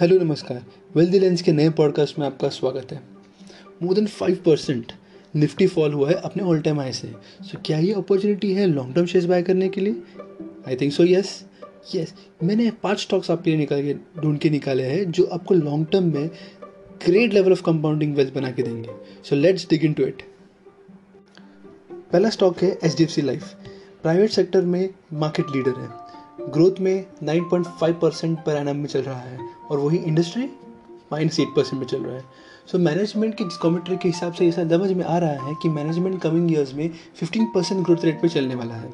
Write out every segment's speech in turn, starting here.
Hello नमस्कार। Wealthy lens के नए पॉडकास्ट में आपका स्वागत है। More than five percent Nifty fall हुआ है अपने ऑल टाइम हाई से। सो so, क्या ये अपॉर्चुनिटी है लॉन्ग टर्म शेयर्स बाय करने के लिए? I think so yes yes मैंने पाँच स्टॉक्स आपके लिए निकाल के ढूंढ के निकाले हैं जो आपको लॉन्ग टर्म में great level of compounding wealth बना के देंगे। So let's dig into it पहला स्टॉक है H D F C life private sector में मार्केट लीडर है। ग्रोथ में 9.5 परसेंट पर एन में चल रहा है और वही इंडस्ट्री माइनस एट परसेंट में चल रहा है। सो मैनेजमेंट की कॉमेंट्री के हिसाब से ऐसा समझ में आ रहा है कि मैनेजमेंट कमिंग ईयर्स में 15 परसेंट ग्रोथ रेट पर चलने वाला है।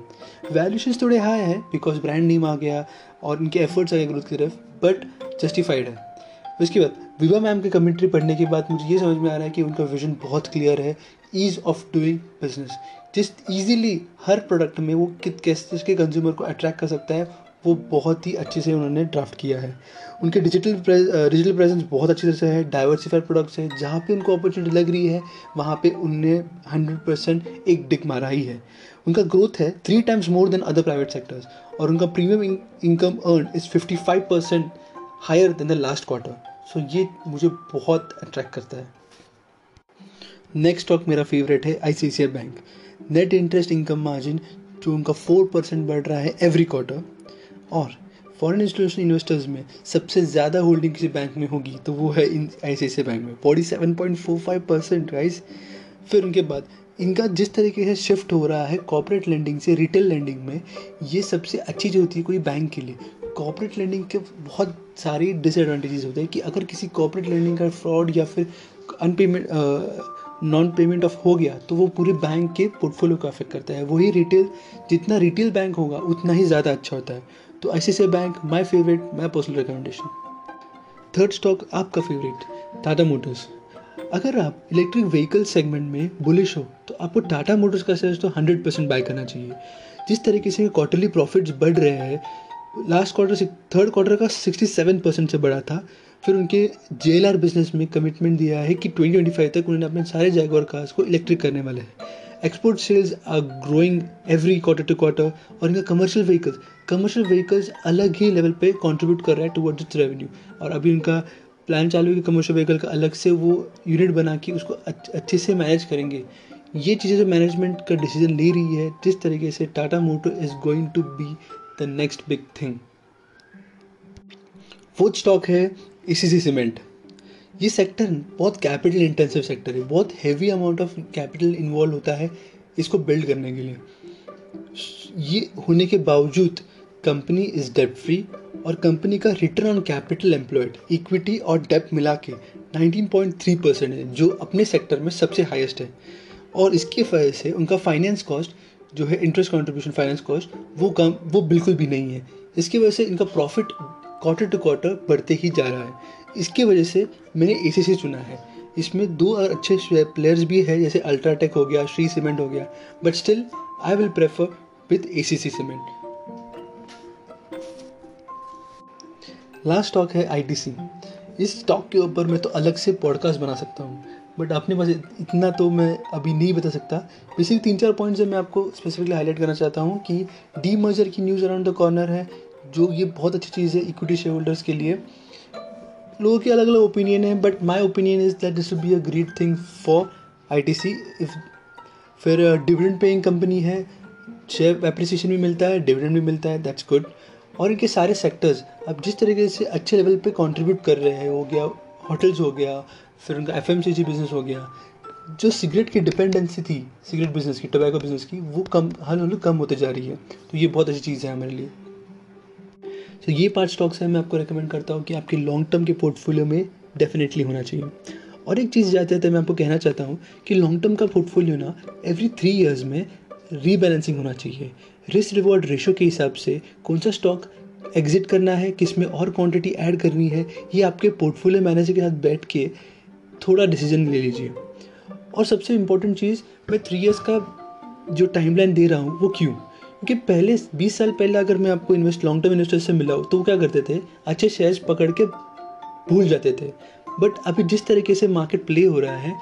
वैल्यूशन थोड़े हाई है बिकॉज़ ब्रांड नेम आ गया और इनके एफर्ट्स आ गए ग्रोथ की तरफ़ बट जस्टिफाइड है। उसके बाद विवा मैम की कमेंट्री पढ़ने के बाद मुझे ये समझ में आ रहा है कि उनका विजन बहुत क्लियर है ईज ऑफ़ डूइंग बिज़नेस जिस ईजीली हर प्रोडक्ट में वो कित, कैसे कंज्यूमर को अट्रैक्ट कर सकता है, वो बहुत ही अच्छे से उन्होंने ड्राफ्ट किया है। उनके डिजिटल डिजिटल प्रेजेंस बहुत अच्छी से है डाइवर्सिफाइड प्रोडक्ट्स हैं, जहाँ पे उनको अपॉर्चुनिटी लग रही है, वहाँ पे उनने हंड्रेड परसेंट एक डिक मारा ही है। उनका ग्रोथ है three times more than other private sectors और उनका premium income earn is fifty five percent higher than the last quarter so ये मुझे बहुत अट्रैक्ट करता है। नेक्स्ट स्टॉक मेरा फेवरेट है I C C I bank net interest income margin जो उनका फोर परसेंट बढ़ रहा है एवरी क्वार्टर और फॉरेन इंस्टीट्यूशन इन्वेस्टर्स में सबसे ज़्यादा होल्डिंग किसी बैंक में होगी तो वो है इन आई सी सी बैंक में। Forty seven point four five percent rise फिर उनके बाद इनका जिस तरीके से शिफ्ट हो रहा है कॉपरेट लेंडिंग से रिटेल लेंडिंग में, ये सबसे अच्छी चीज़ होती है कोई बैंक के लिए। कॉपरेट लेंडिंग के बहुत सारी डिसएडवांटेजेस होते हैं कि अगर किसी कॉपरेट लेंडिंग का फ्रॉड या फिर अनपेमेंट नॉन पेमेंट ऑफ़ हो गया तो वो पूरे बैंक के पोर्टफोलियो को अफेक्ट करता है। वही रिटेल जितना रिटेल बैंक होगा, उतना ही ज़्यादा अच्छा होता है। तो I bank my favourite my personal recommendation third stock आपका फेवरेट टाटा मोटर्स अगर आप इलेक्ट्रिक व्हीकल सेगमेंट में बुलिश हो तो आपको टाटा मोटर्स का शेयर तो हंड्रेड परसेंट बाय करना चाहिए। जिस तरीके से क्वार्टरली प्रॉफिट्स बढ़ रहे हैं लास्ट क्वार्टर थर्ड क्वार्टर का सिक्सटी सेवन परसेंट से बढ़ा था। फिर उनके जे बिज़नेस में कमिटमेंट दिया है कि ट्वेंटी ट्वेंटी फाइव तक उन्होंने अपने सारे जैगवर कार्स को इलेक्ट्रिक करने वाले हैं। Export sales are growing every quarter to quarter और इनका कमर्शियल व्हीकल्स कमर्शियल व्हीकल्स अलग ही लेवल पे कंट्रीब्यूट कर रहा है टुवर्ड्स इट्स रेवेन्यू और अभी उनका प्लान चालू है कि कमर्शियल व्हीकल का अलग से वो यूनिट बना के उसको अच्छे से मैनेज करेंगे। ये चीज़ें जो मैनेजमेंट का डिसीज़न ले रही है, जिस तरीके से Tata motor is going to be the next big thing fourth stock है सी सीमेंट ये सेक्टर बहुत कैपिटल इंटेंसिव सेक्टर है. बहुत heavy amount of capital involve होता है इसको बिल्ड करने के लिए. ये होने के बावजूद कंपनी इज़ डेप फ्री और कंपनी का return on capital employed equity और डेप मिला के 19.3 परसेंट है, जो अपने सेक्टर में सबसे हाईएस्ट है. और इसकी वजह से उनका फाइनेंस कॉस्ट जो है इंटरेस्ट कॉन्ट्रीब्यूशन फाइनेंस कॉस्ट वो कम, वो बिल्कुल भी नहीं है। इसकी वजह से इनका प्रॉफिट क्वार्टर टू क्वार्टर बढ़ते ही जा रहा है। इसकी वजह से मैंने एसीसी चुना है। इसमें दो और अच्छे प्लेयर्स भी है, जैसे अल्ट्राटेक हो गया श्री सीमेंट हो गया but still I will prefer with a cement last stock है ITC इस स्टॉक के ऊपर मैं तो अलग से पॉडकास्ट बना सकता हूँ। बट अपने पास इतना तो मैं अभी नहीं बता सकता। बेसिकली तीन चार पॉइंट्स मैं आपको स्पेसिफिकली हाईलाइट करना चाहता हूँ कि डी मर्जर की न्यूज़ अराउंड द कॉर्नर है, जो ये बहुत अच्छी चीज़ है इक्विटी शेयर होल्डर्स के लिए। लोगों के अलग अलग ओपिनियन है but my opinion is that this be a great thing for I T C if फिर डिविडेंड पेइंग कंपनी है शेयर एप्रिसिएशन भी मिलता है डिविडेंड भी मिलता है दैट्स गुड और इनके सारे सेक्टर्स अब जिस तरीके से अच्छे लेवल पे कंट्रीब्यूट कर रहे हैं, हो गया होटल्स हो गया, फिर उनका एफ़ बिज़नेस हो गया, जो सिगरेट की डिपेंडेंसी थी सिगरेट बिज़नेस की टोबैको बिज़नेस की, वो कम हल कम होते जा रही है। तो ये बहुत अच्छी चीज़ है हमारे लिए। तो ये पाँच स्टॉक्स हैं, मैं आपको रिकमेंड करता हूँ कि आपके लॉन्ग टर्म के पोर्टफोलियो में डेफिनेटली होना चाहिए। और एक चीज़ जाते थे मैं आपको कहना चाहता हूँ कि लॉन्ग टर्म का पोर्टफोलियो ना एवरी थ्री ईयर्स में रीबैलेंसिंग होना चाहिए। रिस्क रिवॉर्ड रेशो के हिसाब से कौन सा स्टॉक एग्जिट करना है किसमें और क्वांटिटी ऐड करनी है, ये आपके पोर्टफोलियो मैनेजर के साथ बैठ के थोड़ा डिसीज़न ले लीजिए। और सबसे इम्पोर्टेंट चीज़, मैं थ्री ईयर्स का जो टाइमलाइन दे रहा हूँ, वो क्यों? क्योंकि पहले 20 साल पहले अगर मैं आपको इन्वेस्ट लॉन्ग टर्म इन्वेस्टर से मिला हूँ तो वो क्या करते थे? अच्छे शेयर्स पकड़ के भूल जाते थे। बट अभी जिस तरीके से मार्केट प्ले हो रहा है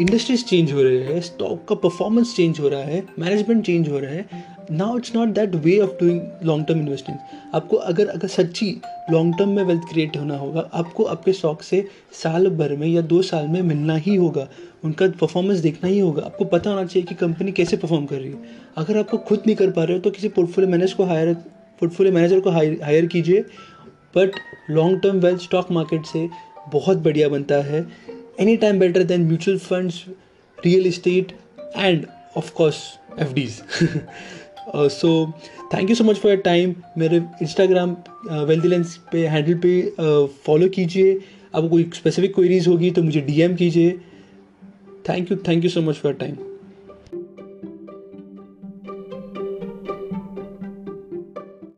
इंडस्ट्रीज़ चेंज हो रहे हैं स्टॉक का परफॉर्मेंस चेंज हो रहा है मैनेजमेंट चेंज हो रहा है now it's not that way of doing long term investing आपको अगर अगर सच्ची लॉन्ग टर्म में वेल्थ क्रिएट होना होगा, आपको आपके स्टॉक से साल भर में या दो साल में मिलना ही होगा, उनका परफॉर्मेंस देखना ही होगा। आपको पता होना चाहिए कि कंपनी कैसे परफॉर्म कर रही है। अगर आपको खुद नहीं कर पा रहे हो तो किसी पोर्टफोलियो मैनेजर को हायर पोर्टफोलियो मैनेजर को हायर कीजिए। But long term wealth stock market से बहुत बढ़िया बनता है। Any time better than mutual funds real estate and of course F Ds so thank you so much for your time मेरे Instagram wealthy lens पे handle पे follow uh, कीजिए। आपको कोई स्पेसिफिक क्वेरीज होगी तो मुझे डीएम कीजिए। Thank you thank you so much for time